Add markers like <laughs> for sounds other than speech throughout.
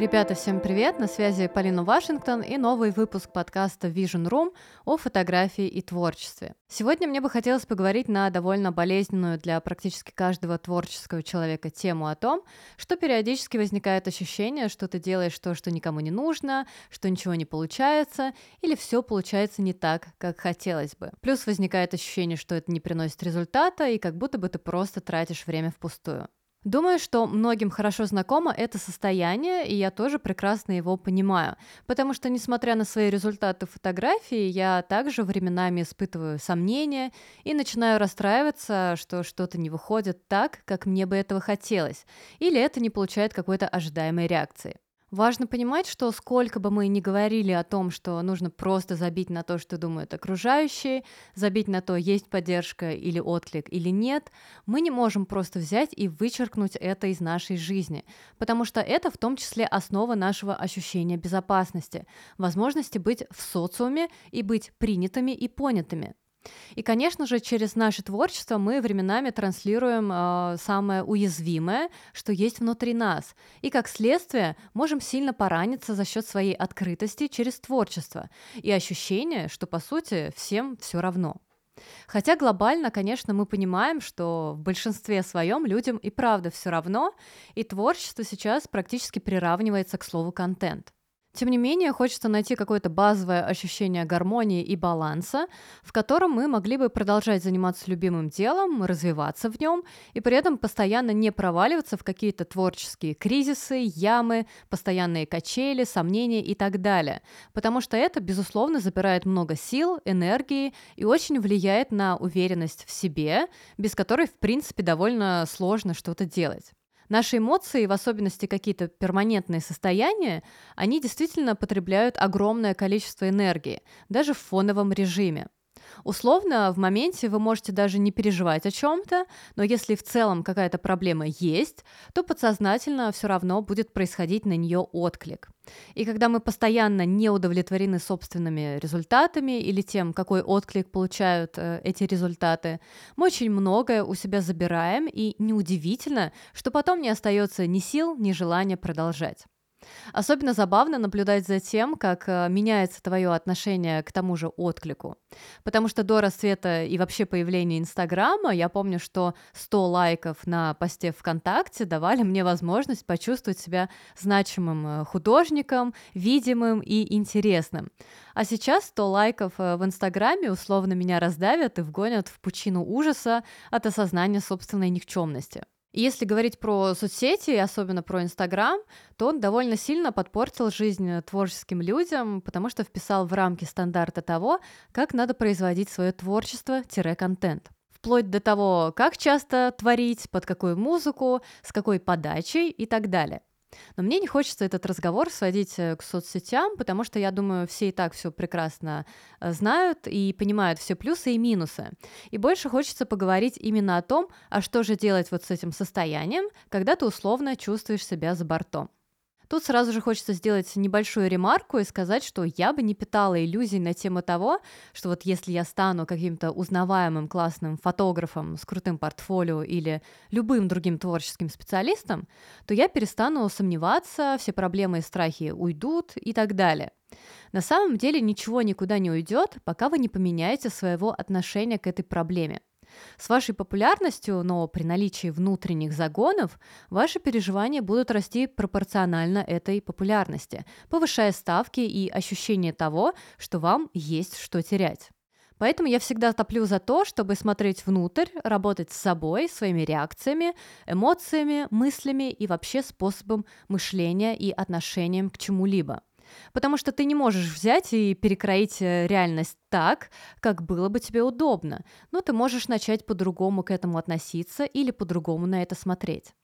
Ребята, всем привет! На связи Полина Вашингтон и новый выпуск подкаста Vision Room о фотографии и творчестве. Сегодня мне бы хотелось поговорить на довольно болезненную для практически каждого творческого человека тему о том, что периодически возникает ощущение, что ты делаешь то, что никому не нужно, что ничего не получается, или все получается не так, как хотелось бы. Плюс возникает ощущение, что это не приносит результата, и как будто бы ты просто тратишь время впустую. Думаю, что многим хорошо знакомо это состояние, и я тоже прекрасно его понимаю, потому что, несмотря на свои результаты фотографии, я также временами испытываю сомнения и начинаю расстраиваться, что что-то не выходит так, как мне бы этого хотелось, или это не получает какой-то ожидаемой реакции. Важно понимать, что сколько бы мы ни говорили о том, что нужно просто забить на то, что думают окружающие, забить на то, есть поддержка или отклик или нет, мы не можем просто взять и вычеркнуть это из нашей жизни, потому что это в том числе основа нашего ощущения безопасности, возможности быть в социуме и быть принятыми и понятыми. И, конечно же, через наше творчество мы временами транслируем э, самое уязвимое, что есть внутри нас. И, как следствие, можем сильно пораниться за счет своей открытости через творчество и ощущение, что, по сути, всем все равно. Хотя глобально, конечно, мы понимаем, что в большинстве своем людям и правда все равно, и творчество сейчас практически приравнивается к слову контент. Тем не менее, хочется найти какое-то базовое ощущение гармонии и баланса, в котором мы могли бы продолжать заниматься любимым делом, развиваться в нем и при этом постоянно не проваливаться в какие-то творческие кризисы, ямы, постоянные качели, сомнения и так далее. Потому что это, безусловно, забирает много сил, энергии и очень влияет на уверенность в себе, без которой, в принципе, довольно сложно что-то делать. Наши эмоции, в особенности какие-то перманентные состояния, они действительно потребляют огромное количество энергии, даже в фоновом режиме. Условно, в моменте вы можете даже не переживать о чем-то, но если в целом какая-то проблема есть, то подсознательно все равно будет происходить на нее отклик. И когда мы постоянно не удовлетворены собственными результатами или тем, какой отклик получают э, эти результаты, мы очень многое у себя забираем, и неудивительно, что потом не остается ни сил, ни желания продолжать. Особенно забавно наблюдать за тем, как э, меняется твое отношение к тому же отклику. Потому что до расцвета и вообще появления Инстаграма я помню, что 100 лайков на посте ВКонтакте давали мне возможность почувствовать себя значимым э, художником, видимым и интересным. А сейчас 100 лайков э, в Инстаграме условно меня раздавят и вгонят в пучину ужаса от осознания собственной никчемности. Если говорить про соцсети, особенно про Инстаграм, то он довольно сильно подпортил жизнь творческим людям, потому что вписал в рамки стандарта того, как надо производить свое творчество-контент. Вплоть до того, как часто творить, под какую музыку, с какой подачей и так далее. Но мне не хочется этот разговор сводить э, к соцсетям, потому что я думаю, все и так все прекрасно э, знают и понимают все плюсы и минусы. И больше хочется поговорить именно о том, а что же делать вот с этим состоянием, когда ты условно чувствуешь себя за бортом. Тут сразу же хочется сделать небольшую ремарку и сказать, что я бы не питала иллюзий на тему того, что вот если я стану каким-то узнаваемым классным фотографом с крутым портфолио или любым другим творческим специалистом, то я перестану сомневаться, все проблемы и страхи уйдут и так далее. На самом деле ничего никуда не уйдет, пока вы не поменяете своего отношения к этой проблеме. С вашей популярностью, но при наличии внутренних загонов, ваши переживания будут расти пропорционально этой популярности, повышая ставки и ощущение того, что вам есть что терять. Поэтому я всегда топлю за то, чтобы смотреть внутрь, работать с собой, своими реакциями, эмоциями, мыслями и вообще способом мышления и отношением к чему-либо. Потому что ты не можешь взять и перекроить э, реальность так, как было бы тебе удобно, но ты можешь начать по-другому к этому относиться или по-другому на это смотреть.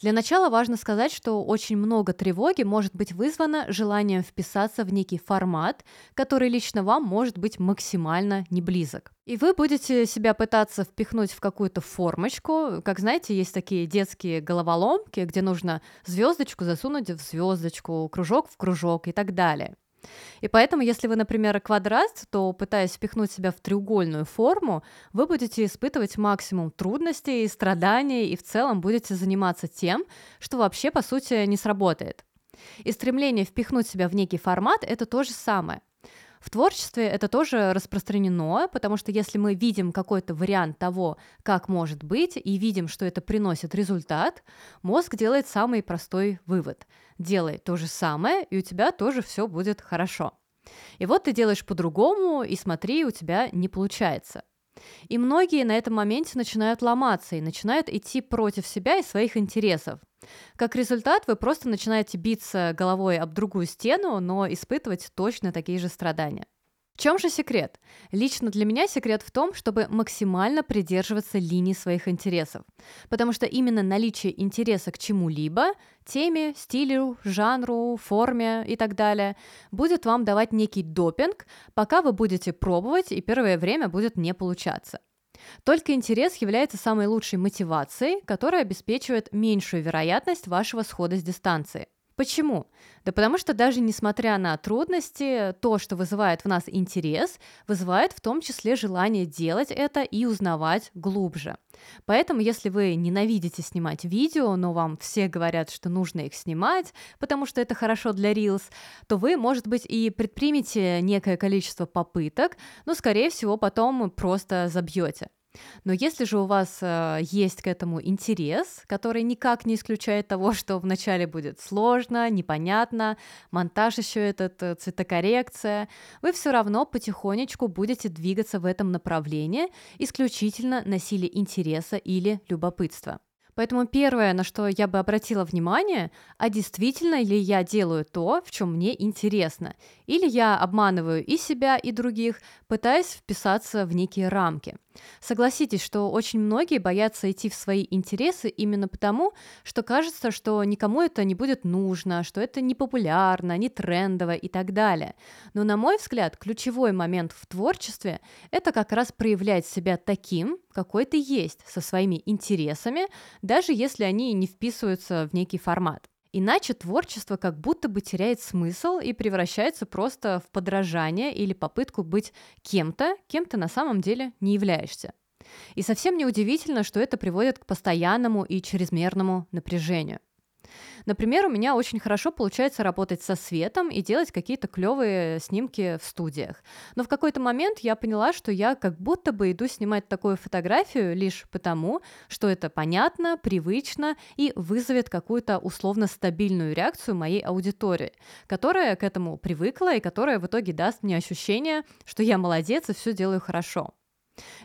Для начала важно сказать, что очень много тревоги может быть вызвано желанием вписаться в некий формат, который лично вам может быть максимально не близок. И вы будете себя пытаться впихнуть в какую-то формочку. Как знаете, есть такие детские головоломки, где нужно звездочку засунуть в звездочку, кружок в кружок и так далее. И поэтому, если вы, например, квадрат, то, пытаясь впихнуть себя в треугольную форму, вы будете испытывать максимум трудностей и страданий, и в целом будете заниматься тем, что вообще, по сути, не сработает. И стремление впихнуть себя в некий формат – это то же самое. В творчестве это тоже распространено, потому что если мы видим какой-то вариант того, как может быть, и видим, что это приносит результат, мозг делает самый простой вывод. Делай то же самое, и у тебя тоже все будет хорошо. И вот ты делаешь по-другому, и смотри, у тебя не получается. И многие на этом моменте начинают ломаться и начинают идти против себя и своих интересов. Как результат, вы просто начинаете биться головой об другую стену, но испытывать точно такие же страдания. В чем же секрет? Лично для меня секрет в том, чтобы максимально придерживаться линии своих интересов. Потому что именно наличие интереса к чему-либо, теме, стилю, жанру, форме и так далее, будет вам давать некий допинг, пока вы будете пробовать и первое время будет не получаться. Только интерес является самой лучшей мотивацией, которая обеспечивает меньшую вероятность вашего схода с дистанции. Почему? Да потому что даже несмотря на трудности, то, что вызывает в нас интерес, вызывает в том числе желание делать это и узнавать глубже. Поэтому, если вы ненавидите снимать видео, но вам все говорят, что нужно их снимать, потому что это хорошо для Reels, то вы, может быть, и предпримете некое количество попыток, но, скорее всего, потом просто забьете. Но если же у вас э, есть к этому интерес, который никак не исключает того, что вначале будет сложно, непонятно, монтаж еще этот, э, цветокоррекция, вы все равно потихонечку будете двигаться в этом направлении исключительно на силе интереса или любопытства. Поэтому первое, на что я бы обратила внимание, а действительно ли я делаю то, в чем мне интересно, или я обманываю и себя, и других, пытаясь вписаться в некие рамки. Согласитесь, что очень многие боятся идти в свои интересы именно потому, что кажется, что никому это не будет нужно, что это не популярно, не трендово и так далее. Но, на мой взгляд, ключевой момент в творчестве – это как раз проявлять себя таким, какой ты есть, со своими интересами, даже если они не вписываются в некий формат. Иначе творчество как будто бы теряет смысл и превращается просто в подражание или попытку быть кем-то, кем ты на самом деле не являешься. И совсем не удивительно, что это приводит к постоянному и чрезмерному напряжению. Например, у меня очень хорошо получается работать со светом и делать какие-то клевые снимки в студиях. Но в какой-то момент я поняла, что я как будто бы иду снимать такую фотографию лишь потому, что это понятно, привычно и вызовет какую-то условно стабильную реакцию моей аудитории, которая к этому привыкла и которая в итоге даст мне ощущение, что я молодец и все делаю хорошо.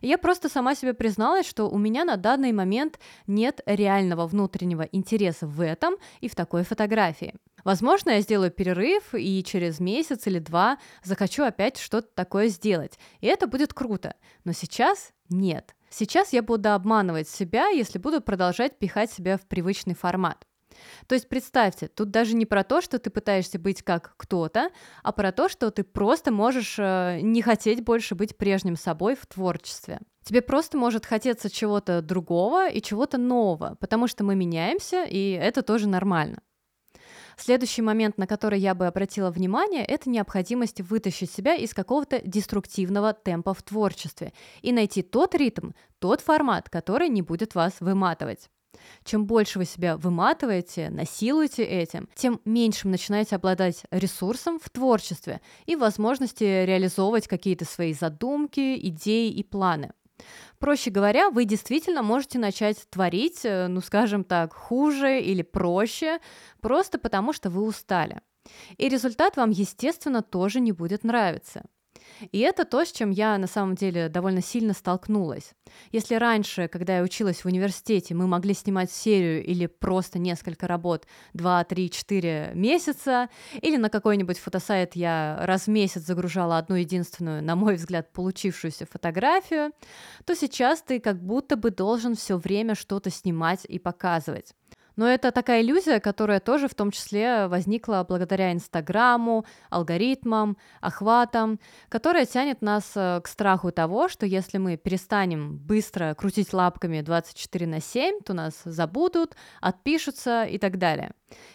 Я просто сама себе призналась, что у меня на данный момент нет реального внутреннего интереса в этом и в такой фотографии. Возможно, я сделаю перерыв и через месяц или два захочу опять что-то такое сделать. И это будет круто. Но сейчас нет. Сейчас я буду обманывать себя, если буду продолжать пихать себя в привычный формат. То есть представьте, тут даже не про то, что ты пытаешься быть как кто-то, а про то, что ты просто можешь э, не хотеть больше быть прежним собой в творчестве. Тебе просто может хотеться чего-то другого и чего-то нового, потому что мы меняемся, и это тоже нормально. Следующий момент, на который я бы обратила внимание, это необходимость вытащить себя из какого-то деструктивного темпа в творчестве и найти тот ритм, тот формат, который не будет вас выматывать. Чем больше вы себя выматываете, насилуете этим, тем меньшим начинаете обладать ресурсом в творчестве и возможности реализовывать какие-то свои задумки, идеи и планы. Проще говоря, вы действительно можете начать творить, э, ну скажем так, хуже или проще, просто потому что вы устали. И результат вам, естественно, тоже не будет нравиться. И это то, с чем я на самом деле довольно сильно столкнулась. Если раньше, когда я училась в университете, мы могли снимать серию или просто несколько работ 2, 3, 4 месяца, или на какой-нибудь фотосайт я раз в месяц загружала одну единственную, на мой взгляд, получившуюся фотографию, то сейчас ты как будто бы должен все время что-то снимать и показывать. Но это такая иллюзия, которая тоже в том числе возникла благодаря Инстаграму, алгоритмам, охватам, которая тянет нас э, к страху того, что если мы перестанем быстро крутить лапками 24 на 7, то нас забудут, отпишутся и так далее.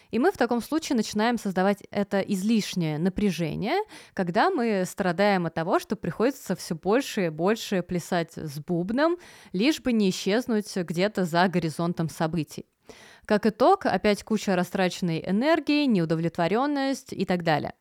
И мы в таком случае начинаем создавать это излишнее напряжение, когда мы страдаем от того, что приходится все больше и больше плясать с бубном, лишь бы не исчезнуть где-то за горизонтом событий. Как итог, опять куча растраченной энергии, неудовлетворенность и так далее.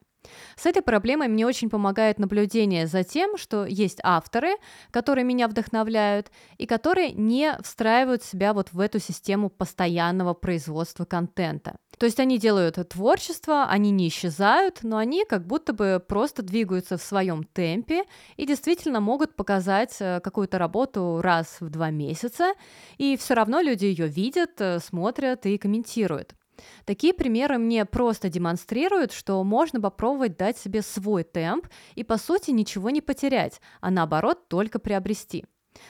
С этой проблемой мне очень помогает наблюдение за тем, что есть авторы, которые меня вдохновляют, и которые не встраивают себя вот в эту систему постоянного производства контента. То есть они делают творчество, они не исчезают, но они как будто бы просто двигаются в своем темпе и действительно могут показать э, какую-то работу раз в два месяца, и все равно люди ее видят, э, смотрят и комментируют. Такие примеры мне просто демонстрируют, что можно попробовать дать себе свой темп и, по сути, ничего не потерять, а наоборот, только приобрести.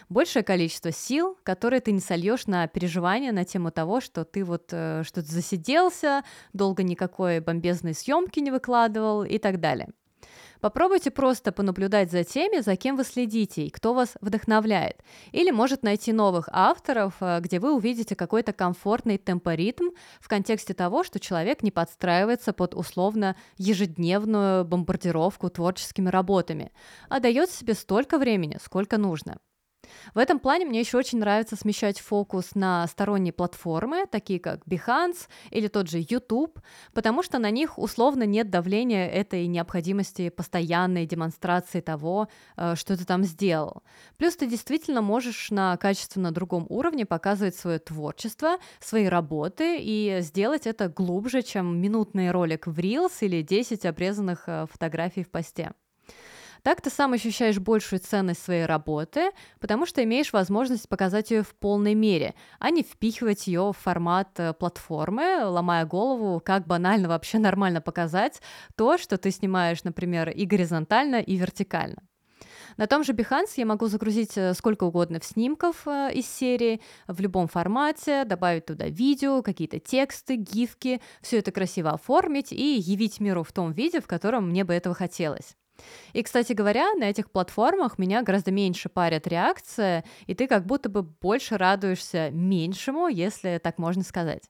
Большее количество сил, которые ты не сольешь на переживания на тему того, что ты вот э, что-то засиделся, долго никакой бомбезной съемки не выкладывал и так далее. Попробуйте просто понаблюдать за теми, за кем вы следите и кто вас вдохновляет. Или может найти новых авторов, э, где вы увидите какой-то комфортный темпоритм в контексте того, что человек не подстраивается под условно ежедневную бомбардировку творческими работами, а дает себе столько времени, сколько нужно. В этом плане мне еще очень нравится смещать фокус на сторонние платформы, такие как Behance или тот же YouTube, потому что на них условно нет давления этой необходимости постоянной демонстрации того, э, что ты там сделал. Плюс ты действительно можешь на качественно другом уровне показывать свое творчество, свои работы и сделать это глубже, чем минутный ролик в Reels или 10 обрезанных э, фотографий в посте. Так ты сам ощущаешь большую ценность своей работы, потому что имеешь возможность показать ее в полной мере, а не впихивать ее в формат э, платформы, ломая голову, как банально вообще <laughs> нормально показать то, что ты снимаешь, например, и горизонтально, и вертикально. На том же Behance я могу загрузить э, сколько угодно снимков э, из серии в любом формате, добавить туда видео, какие-то тексты, гифки, все это красиво оформить и явить миру в том виде, в котором мне бы этого хотелось. И, кстати говоря, на этих платформах меня гораздо меньше парят реакция, и ты как будто бы больше радуешься меньшему, если так можно сказать.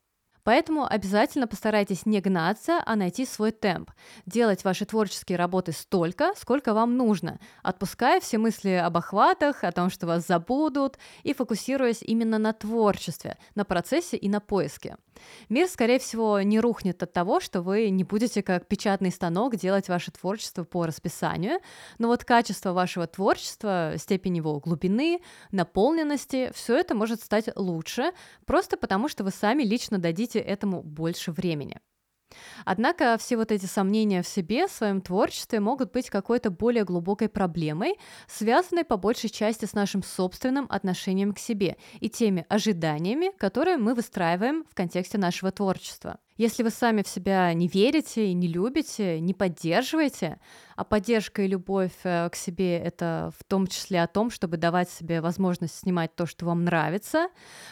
Поэтому обязательно постарайтесь не гнаться, а найти свой темп. Делать ваши творческие работы столько, сколько вам нужно, отпуская все мысли об охватах, о том, что вас забудут, и фокусируясь именно на творчестве, на процессе и на поиске. Мир, скорее всего, не рухнет от того, что вы не будете как печатный станок делать ваше творчество по расписанию, но вот качество вашего творчества, степень его глубины, наполненности, все это может стать лучше, просто потому что вы сами лично дадите этому больше времени. Однако все вот эти сомнения в себе, в своем творчестве могут быть какой-то более глубокой проблемой, связанной по большей части с нашим собственным отношением к себе и теми ожиданиями, которые мы выстраиваем в контексте нашего творчества. Если вы сами в себя не верите и не любите, не поддерживаете, а поддержка и любовь э, к себе — это в том числе о том, чтобы давать себе возможность снимать то, что вам нравится,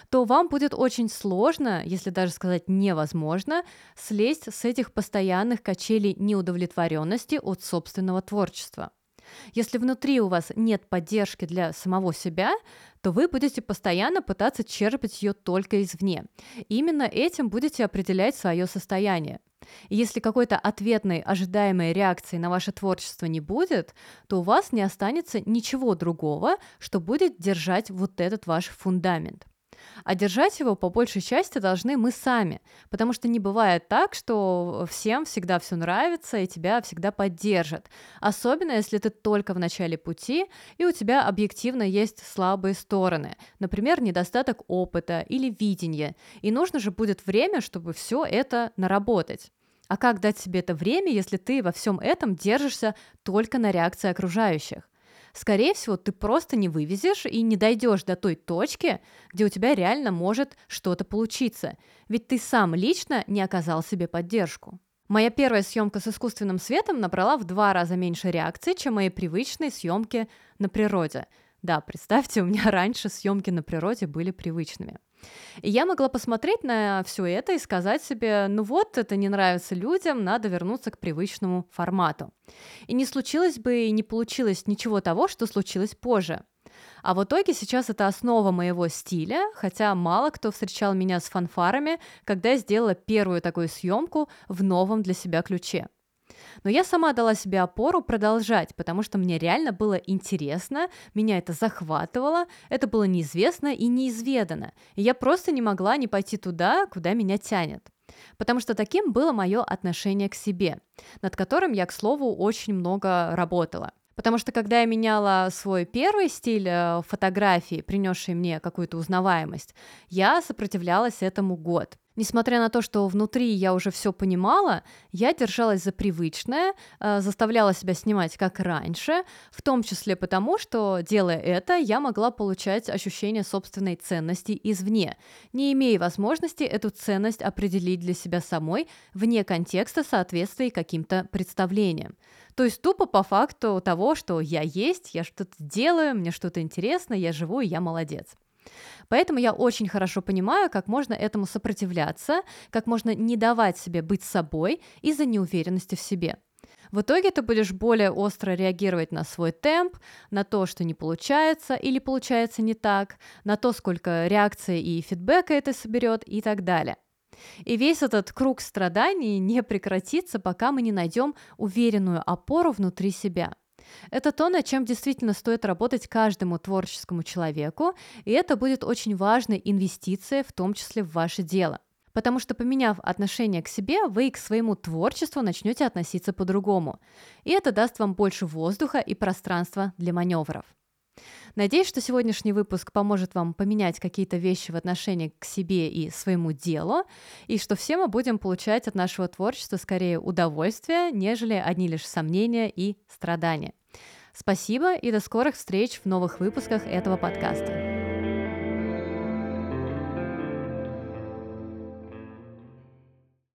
то вам будет очень сложно, если даже сказать невозможно, слезть с этих постоянных качелей неудовлетворенности от собственного творчества. Если внутри у вас нет поддержки для самого себя, то вы будете постоянно пытаться черпать ее только извне. Именно этим будете определять свое состояние. И если какой-то ответной ожидаемой реакции на ваше творчество не будет, то у вас не останется ничего другого, что будет держать вот этот ваш фундамент. А держать его по большей части должны мы сами, потому что не бывает так, что всем всегда все нравится и тебя всегда поддержат. Особенно если ты только в начале пути и у тебя объективно есть слабые стороны, например, недостаток опыта или видения, и нужно же будет время, чтобы все это наработать. А как дать себе это время, если ты во всем этом держишься только на реакции окружающих? Скорее всего, ты просто не вывезешь и не дойдешь до той точки, где у тебя реально может что-то получиться, ведь ты сам лично не оказал себе поддержку. Моя первая съемка с искусственным светом набрала в два раза меньше реакций, чем мои привычные съемки на природе. Да, представьте, у меня <laughs> раньше съемки на природе были привычными. И я могла посмотреть на все это и сказать себе, ну вот, это не нравится людям, надо вернуться к привычному формату. И не случилось бы и не получилось ничего того, что случилось позже. А в итоге сейчас это основа моего стиля, хотя мало кто встречал меня с фанфарами, когда я сделала первую такую съемку в новом для себя ключе. Но я сама дала себе опору продолжать, потому что мне реально было интересно, меня это захватывало, это было неизвестно и неизведано. И я просто не могла не пойти туда, куда меня тянет. Потому что таким было мое отношение к себе, над которым я, к слову, очень много работала. Потому что когда я меняла свой первый стиль э, фотографии, принесший мне какую-то узнаваемость, я сопротивлялась этому год. Несмотря на то, что внутри я уже все понимала, я держалась за привычное, э, заставляла себя снимать как раньше, в том числе потому, что, делая это, я могла получать ощущение собственной ценности извне, не имея возможности эту ценность определить для себя самой вне контекста соответствия каким-то представлениям. То есть тупо по факту того, что я есть, я что-то делаю, мне что-то интересно, я живу, и я молодец. Поэтому я очень хорошо понимаю, как можно этому сопротивляться, как можно не давать себе быть собой из-за неуверенности в себе. В итоге ты будешь более остро реагировать на свой темп, на то, что не получается или получается не так, на то, сколько реакции и фидбэка это соберет и так далее. И весь этот круг страданий не прекратится, пока мы не найдем уверенную опору внутри себя – это то, над чем действительно стоит работать каждому творческому человеку, и это будет очень важной инвестицией, в том числе в ваше дело. Потому что, поменяв отношение к себе, вы к своему творчеству начнете относиться по-другому. И это даст вам больше воздуха и пространства для маневров. Надеюсь, что сегодняшний выпуск поможет вам поменять какие-то вещи в отношении к себе и своему делу, и что все мы будем получать от нашего творчества скорее удовольствие, нежели одни лишь сомнения и страдания. Спасибо и до скорых встреч в новых выпусках этого подкаста.